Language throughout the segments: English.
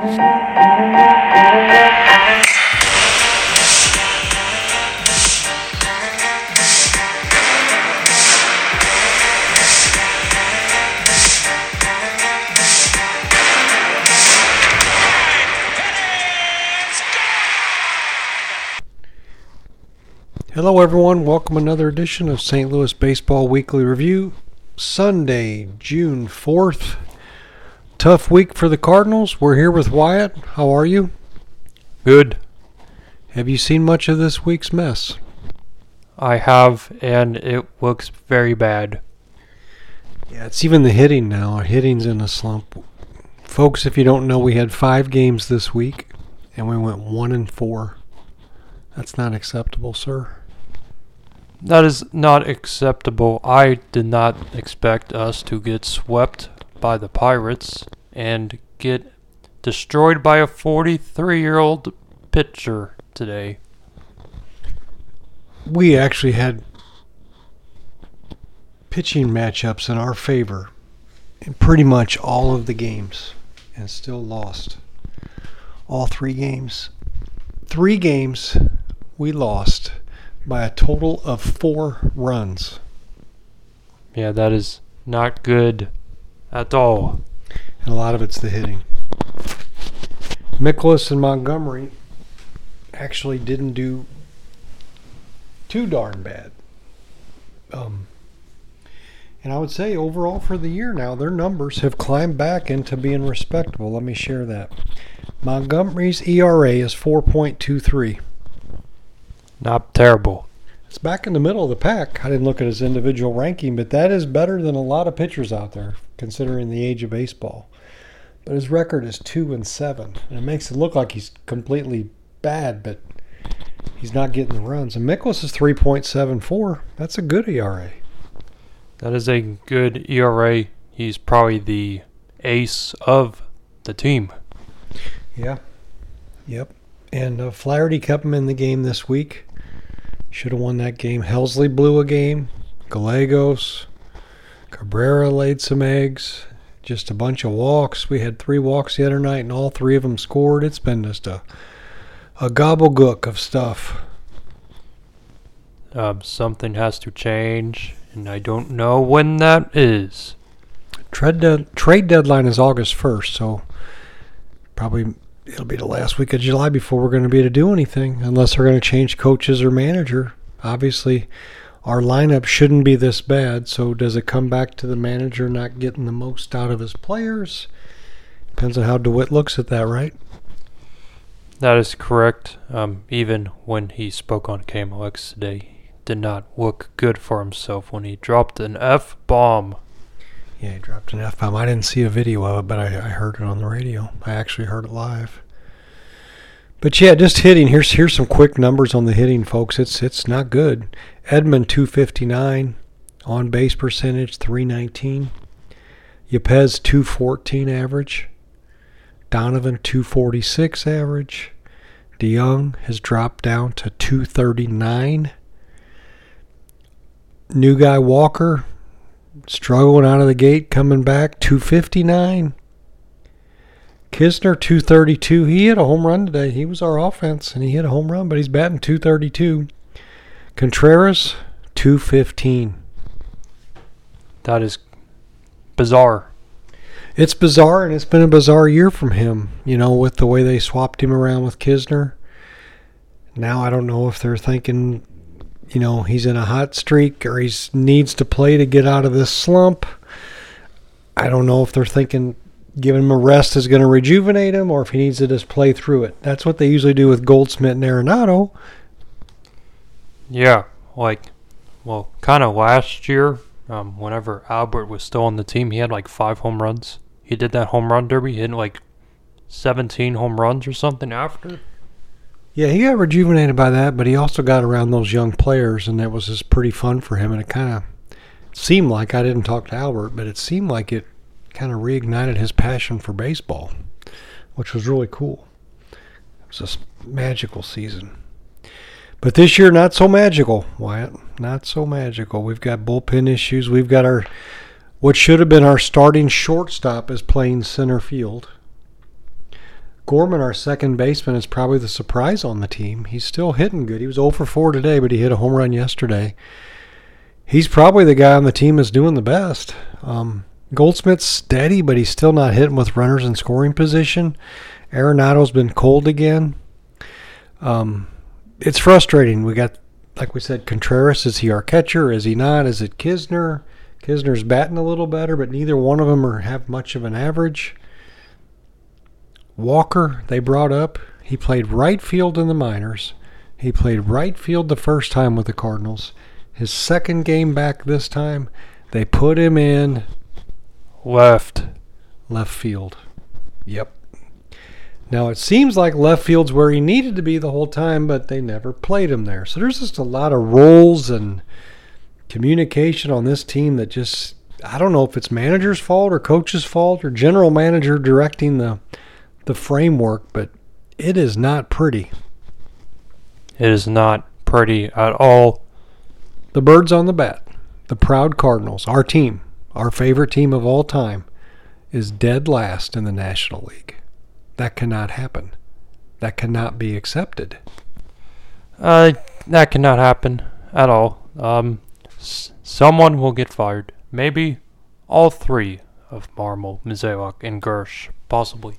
Hello, everyone. Welcome another edition of St. Louis Baseball Weekly Review. Sunday, June 4th. Tough week for the Cardinals. We're here with Wyatt. How are you? Good. Have you seen much of this week's mess? I have, and it looks very bad. Yeah, it's even the hitting now. Our hitting's in a slump. Folks, if you don't know, we had five games this week, and we went one and four. That's not acceptable, sir. That is not acceptable. I did not expect us to get swept by the Pirates and get destroyed by a 43 year old pitcher today. We actually had pitching matchups in our favor in pretty much all of the games and still lost all three games. Three games we lost by a total of four runs. Yeah, that is not good at all. And a lot of it's the hitting. Mikolas and Montgomery actually didn't do too darn bad. Um, and I would say overall for the year now, their numbers have climbed back into being respectable. Let me share that. Montgomery's ERA is 4.23. Not terrible. It's back in the middle of the pack. I didn't look at his individual ranking, but that is better than a lot of pitchers out there, considering the age of baseball. But his record is two and seven, and it makes it look like he's completely bad, but he's not getting the runs. And Mikolas is three point seven four. That's a good ERA. That is a good ERA. He's probably the ace of the team. Yeah. Yep. And uh, Flaherty kept him in the game this week. Should have won that game. Helsley blew a game. Gallegos. Cabrera laid some eggs. Just a bunch of walks. We had three walks the other night, and all three of them scored. It's been just a a gobblegook of stuff. Um, something has to change, and I don't know when that is. Trade, de- trade deadline is August 1st, so probably it'll be the last week of July before we're going to be able to do anything, unless they're going to change coaches or manager. Obviously, our lineup shouldn't be this bad, so does it come back to the manager not getting the most out of his players? Depends on how DeWitt looks at that, right? That is correct. Um, even when he spoke on KMOX today, did not look good for himself when he dropped an F bomb. Yeah, he dropped an F bomb. I didn't see a video of it, but I, I heard it on the radio. I actually heard it live. But yeah, just hitting. Here's here's some quick numbers on the hitting, folks. It's it's not good. Edman 259, on base percentage 319. Yepez 214 average. Donovan 246 average. DeJong has dropped down to 239. New guy Walker struggling out of the gate, coming back 259. Knizner 232. He hit a home run today. He was our offense, and he hit a home run, but he's batting 232. Contreras 215. That is bizarre. It's bizarre, and it's been a bizarre year from him. You know, with the way they swapped him around with Kisner. Now I don't know if they're thinking, you know, he's in a hot streak or he needs to play to get out of this slump. I don't know if they're thinking giving him a rest is going to rejuvenate him or if he needs to just play through it. That's what they usually do with Goldschmidt and Arenado. Yeah, like, well, kind of last year, um, whenever Albert was still on the team, he had like five home runs. He did that home run derby. He hit like 17 home runs or something after. Yeah, he got rejuvenated by that, but he also got around those young players, and that was just pretty fun for him. And it kind of seemed like I didn't talk to Albert, but it seemed like it kind of reignited his passion for baseball, which was really cool. It was a magical season. But this year, not so magical, Wyatt. Not so magical. We've got bullpen issues. We've got our what should have been our starting shortstop is playing center field. Gorman, our second baseman, is probably the surprise on the team. He's still hitting good. He was 0 for 4 today, but he hit a home run yesterday. He's probably the guy on the team that's doing the best. Um, Goldschmidt's steady, but he's still not hitting with runners in scoring position. Arenado's been cold again. Um, it's frustrating. We got, like we said, Contreras. Is he our catcher? Is he not? Is it Kisner? Kisner's batting a little better, but neither one of them are have much of an average. Walker, they brought up. He played right field in the minors. He played right field the first time with the Cardinals. His second game back this time, they put him in Left. left field. Yep. Now it seems like left field's where he needed to be the whole time, but they never played him there. So there's just a lot of roles and communication on this team that just I don't know if it's manager's fault or coach's fault or general manager directing the the framework, but it is not pretty. It is not pretty at all. The birds on the bat, the proud Cardinals, our team, our favorite team of all time, is dead last in the National League. That cannot happen. That cannot be accepted. Uh, that cannot happen at all. Um, s- someone will get fired. Maybe all three of Marmol, Mozeliak, and Girsch, possibly.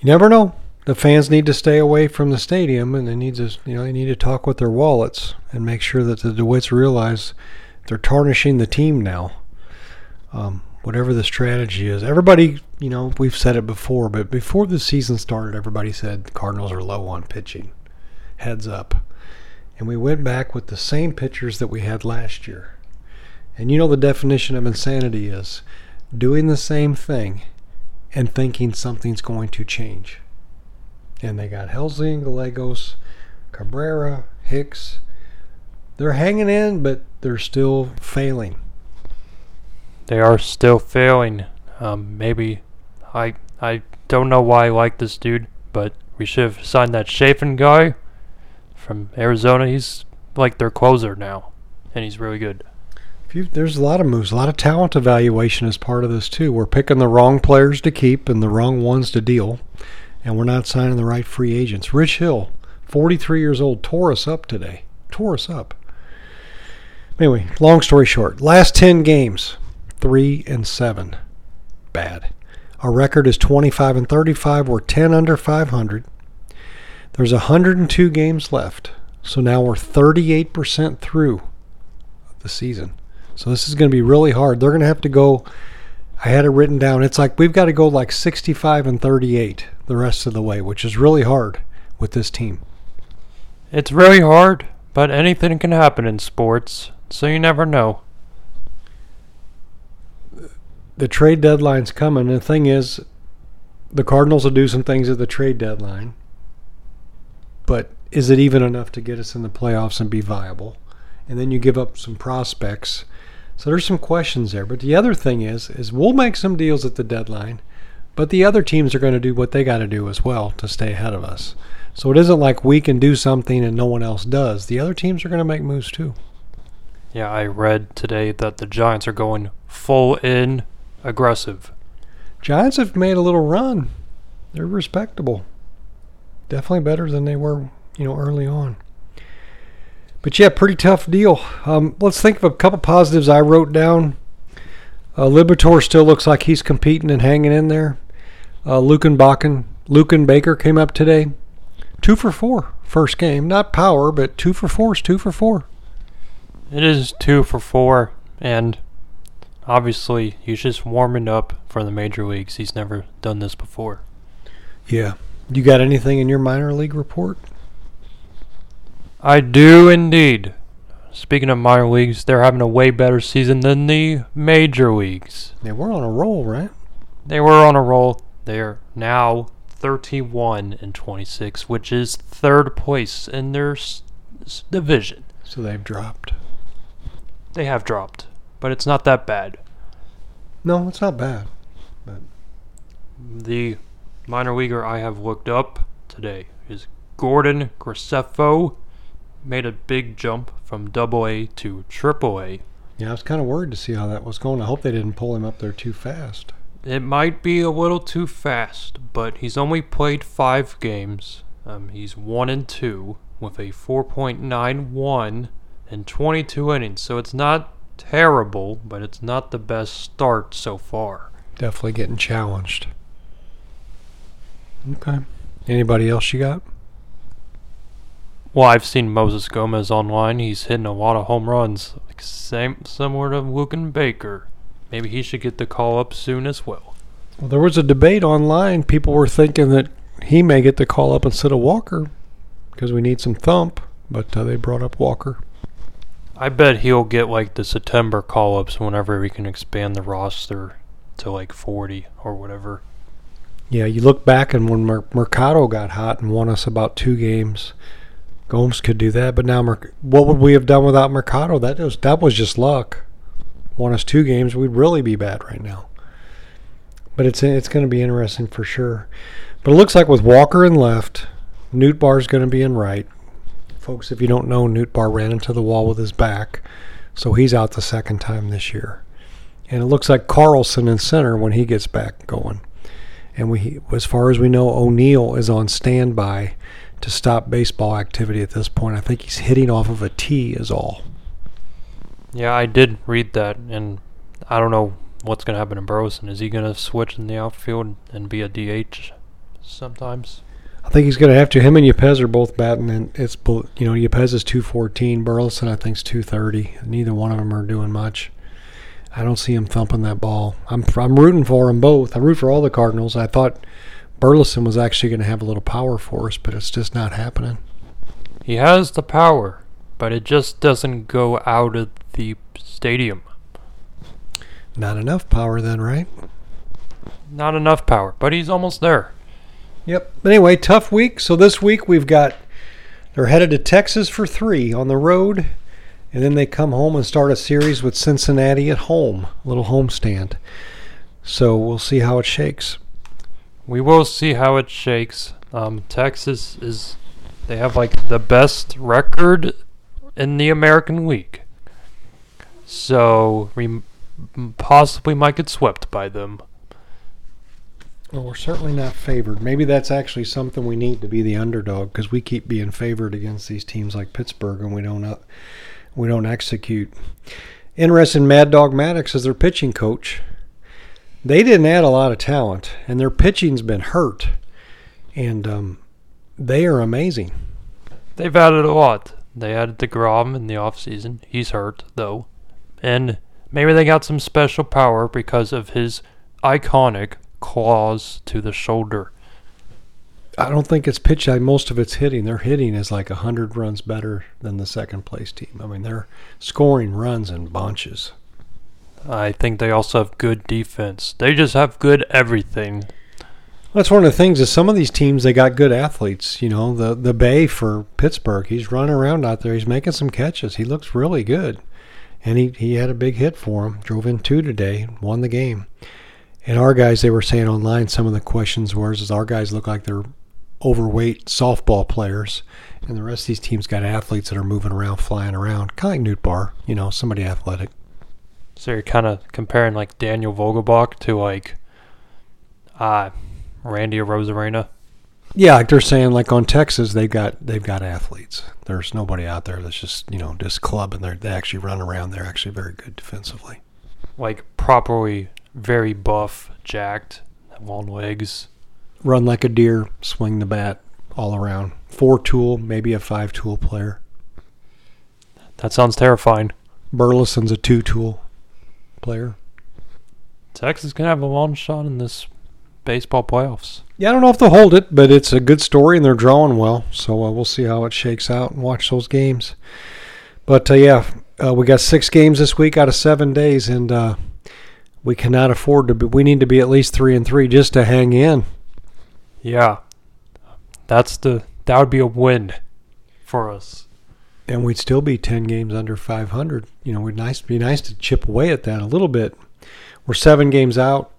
You never know. The fans need to stay away from the stadium, and they need to, you know, they need to talk with their wallets and make sure that the DeWitts realize they're tarnishing the team now. Um, whatever the strategy is, everybody, you know, we've said it before, but before the season started, everybody said the Cardinals are low on pitching. Heads up, and we went back with the same pitchers that we had last year. And you know the definition of insanity is doing the same thing and thinking something's going to change. And they got Helsley, Gallegos, Cabrera, Hicks. They're hanging in, but they're still failing. They are still failing. Um, maybe I I don't know why I like this dude, but we should have signed that Chafin guy from Arizona. He's like their closer now, and he's really good. Few, there's a lot of moves, a lot of talent evaluation is part of this too. We're picking the wrong players to keep and the wrong ones to deal, and we're not signing the right free agents. Rich Hill, 43 years old, tore us up today. Tore us up. Anyway, long story short, last 10 games, three and seven, bad. Our record is 25 and 35. We're 10 under 500. There's 102 games left, so now we're 38% through the season. So this is going to be really hard. They're going to have to go. I had it written down. It's like we've got to go like 65 and 38 the rest of the way, which is really hard with this team. It's really hard, but anything can happen in sports, so you never know. The trade deadline's coming. And the thing is, the Cardinals will do some things at the trade deadline. But is it even enough to get us in the playoffs and be viable? And then you give up some prospects. So there's some questions there. But the other thing is, is we'll make some deals at the deadline, but the other teams are going to do what they got to do as well to stay ahead of us. So it isn't like we can do something and no one else does. The other teams are going to make moves too. Yeah, I read today that the Giants are going full in aggressive. Giants have made a little run. They're respectable. Definitely better than they were, you know, early on. But yeah, pretty tough deal. Um, let's think of a couple positives I wrote down. Uh, Liberatore still looks like he's competing and hanging in there. Uh, Luken Bakken, Luken Baker came up today. Two for four, first game. Not power, but two for four is two for four. It is two for four, and obviously he's just warming up for the major leagues. He's never done this before. Yeah. You got anything in your minor league report? I do indeed. Speaking of minor leagues, they're having a way better season than the major leagues. They we're on a roll, right? They were on a roll. They're now 31 and 26, which is third place in their s- s- division. So they've dropped. They have dropped, but it's not that bad. No, it's not bad. The minor leaguer I have looked up today is Gordon Graceffo. Made a big jump from double A to triple A. Yeah, I was kind of worried to see how that was going. I hope they didn't pull him up there too fast. It might be a little too fast, but he's only played five games. Um, he's one and two with a 4.91 and 22 innings, so it's not terrible, but it's not the best start so far. Definitely getting challenged. Okay. Anybody else you got? Well, I've seen Moses Gomez online. He's hitting a lot of home runs, like same similar to Luken Baker. Maybe he should get the call up soon as well. Well, there was a debate online. People were thinking that he may get the call up instead of Walker because we need some thump, but uh, they brought up Walker. I bet he'll get like the September call ups whenever we can expand the roster to like 40 or whatever. Yeah, you look back and when Mer- Mercado got hot and won us about two games, Gomez could do that. But now, Mer- what would we have done without Mercado? That was that was just luck. Won us two games, we'd really be bad right now. But it's it's going to be interesting for sure. But it looks like with Walker in left, Nootbaar's going to be in right. Folks, if you don't know, Nootbaar ran into the wall with his back, so he's out the second time this year. And it looks like Carlson in center when he gets back going. And we, as far as we know, O'Neill is on standby to stop baseball activity at this point. I think he's hitting off of a tee, is all. Yeah, I did read that, and I don't know what's going to happen to Burleson. Is he going to switch in the outfield and be a DH sometimes? I think he's going to have to. Him and Yepez are both batting, and it's both you know Yepez is two fourteen. Burleson I think is two thirty. Neither one of them are doing much. I don't see him thumping that ball. I'm I'm rooting for them both. I root for all the Cardinals. I thought Burleson was actually going to have a little power for us, but it's just not happening. He has the power, but it just doesn't go out of the stadium. Not enough power, then, right? Not enough power, but he's almost there. Yep. Anyway, tough week. So this week we've got they're headed to Texas for three on the road, and then they come home and start a series with Cincinnati at home, a little homestand. So we'll see how it shakes. We will see how it shakes. Um, Texas is they have like the best record in the American League, so we possibly might get swept by them. Well, we're certainly not favored. Maybe that's actually something we need to be the underdog because we keep being favored against these teams like Pittsburgh, and we don't uh, we don't execute. Interesting, Mad Dog Maddux is their pitching coach. They didn't add a lot of talent, and their pitching's been hurt, and um, they are amazing. They've added a lot. They added deGrom in the offseason. He's hurt though, and maybe they got some special power because of his iconic claws to the shoulder. I don't think it's pitch. Most of it's hitting. Their hitting is like hundred runs better than the second place team. I mean, they're scoring runs in bunches. I think they also have good defense. They just have good everything. That's one of the things is some of these teams they got good athletes. You know, the the Bae for Pittsburgh, he's running around out there. He's making some catches. He looks really good, and he he had a big hit for him. Drove in two today, won the game. And our guys, they were saying online, some of the questions were, is our guys look like they're overweight softball players, and the rest of these teams got athletes that are moving around, flying around, kind of like Nootbaar, you know, somebody athletic. So you're kind of comparing like Daniel Vogelbach to like uh, Randy Arozarena. Yeah, like they're saying, like on Texas, they've got they've got athletes. There's nobody out there that's just you know just clubbing. They they actually run around. They're actually very good defensively. Like properly very buff, jacked, long legs. Run like a deer, swing the bat all around. Four tool, maybe a five tool player. That sounds terrifying. Burleson's a two tool player. Texas can have a long shot in this baseball playoffs. Yeah, I don't know if they'll hold it, but it's a good story and they're drawing well. So uh, we'll see how it shakes out and watch those games. But uh, yeah, uh, we got six games this week out of seven days, and uh, we cannot afford to be. We need to be at least three and three just to hang in. Yeah, that's the that would be a win for us. And we'd still be ten games under 500. You know, we'd nice be nice to chip away at that a little bit. We're seven games out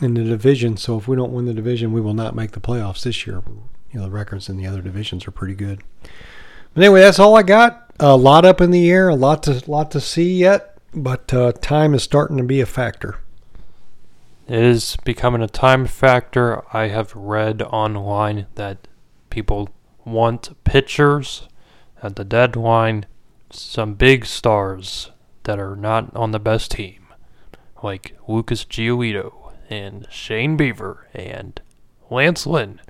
in the division, so if we don't win the division, we will not make the playoffs this year. You know, the records in the other divisions are pretty good. But anyway, that's all I got. A lot up in the air, a lot to lot to see yet but uh, time is starting to be a factor. It is becoming a time factor. I have read online that people want pitchers at the deadline, some big stars that are not on the best team, like Lucas Giolito and Shane Bieber and Lance Lynn.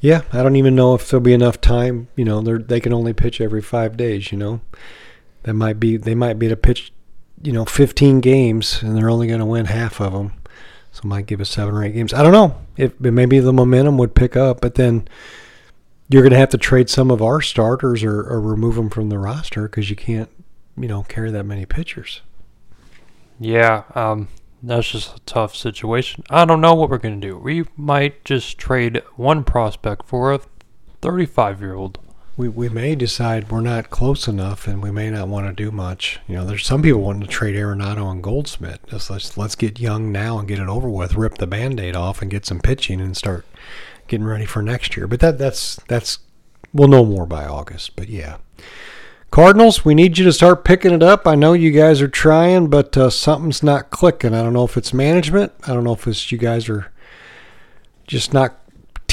Yeah, I don't even know if there'll be enough time. You know, they they can only pitch every five days. You know, that might be they might be to pitch, you know, 15 games, and they're only going to win half of them. So might give us seven or eight games. I don't know. If maybe the momentum would pick up, but then you're going to have to trade some of our starters or, or remove them from the roster because you can't, you know, carry that many pitchers. Yeah, um, that's just a tough situation. I don't know what we're going to do. We might just trade one prospect for a 35 year old. We, we may decide we're not close enough and we may not want to do much. You know, there's some people wanting to trade Arenado and Goldschmidt. Just let's let's get young now and get it over with, rip the band-aid off and get some pitching and start getting ready for next year. But that that's that's we'll know more by August. But yeah. Cardinals, we need you to start picking it up. I know you guys are trying, but uh, something's not clicking. I don't know if it's management. I don't know if it's you guys are just not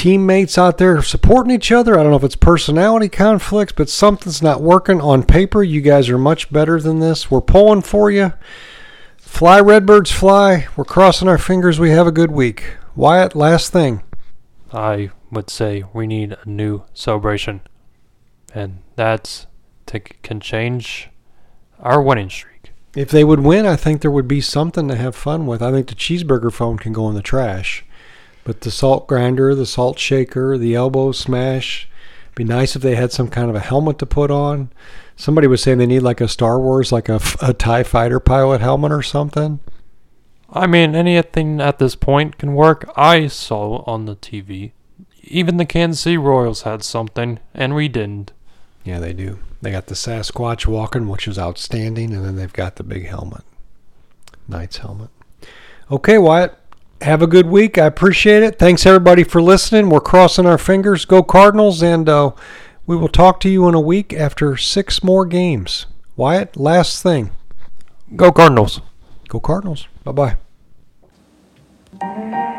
teammates out there supporting each other. I don't know if it's personality conflicts, but something's not working on paper. You guys are much better than this. We're pulling for you. Fly, Redbirds, fly. We're crossing our fingers. We have a good week. Wyatt, last thing. I would say we need a new celebration. And that's to, can change our winning streak. If they would win, I think there would be something to have fun with. I think the cheeseburger phone can go in the trash. But the salt grinder, the salt shaker, the elbow smash, be nice if they had some kind of a helmet to put on. Somebody was saying they need like a Star Wars, like a, a TIE fighter pilot helmet or something. I mean, anything at this point can work. I saw on the TV. Even the Kansas City Royals had something, and we didn't. Yeah, they do. They got the Sasquatch walking, which is outstanding, and then they've got the big helmet. Knight's helmet. Okay, Wyatt have a good week. I appreciate it. Thanks everybody for listening. We're crossing our fingers. Go Cardinals, and uh, we will talk to you in a week after six more games. Wyatt, last thing. Go Cardinals. Go Cardinals. Bye bye.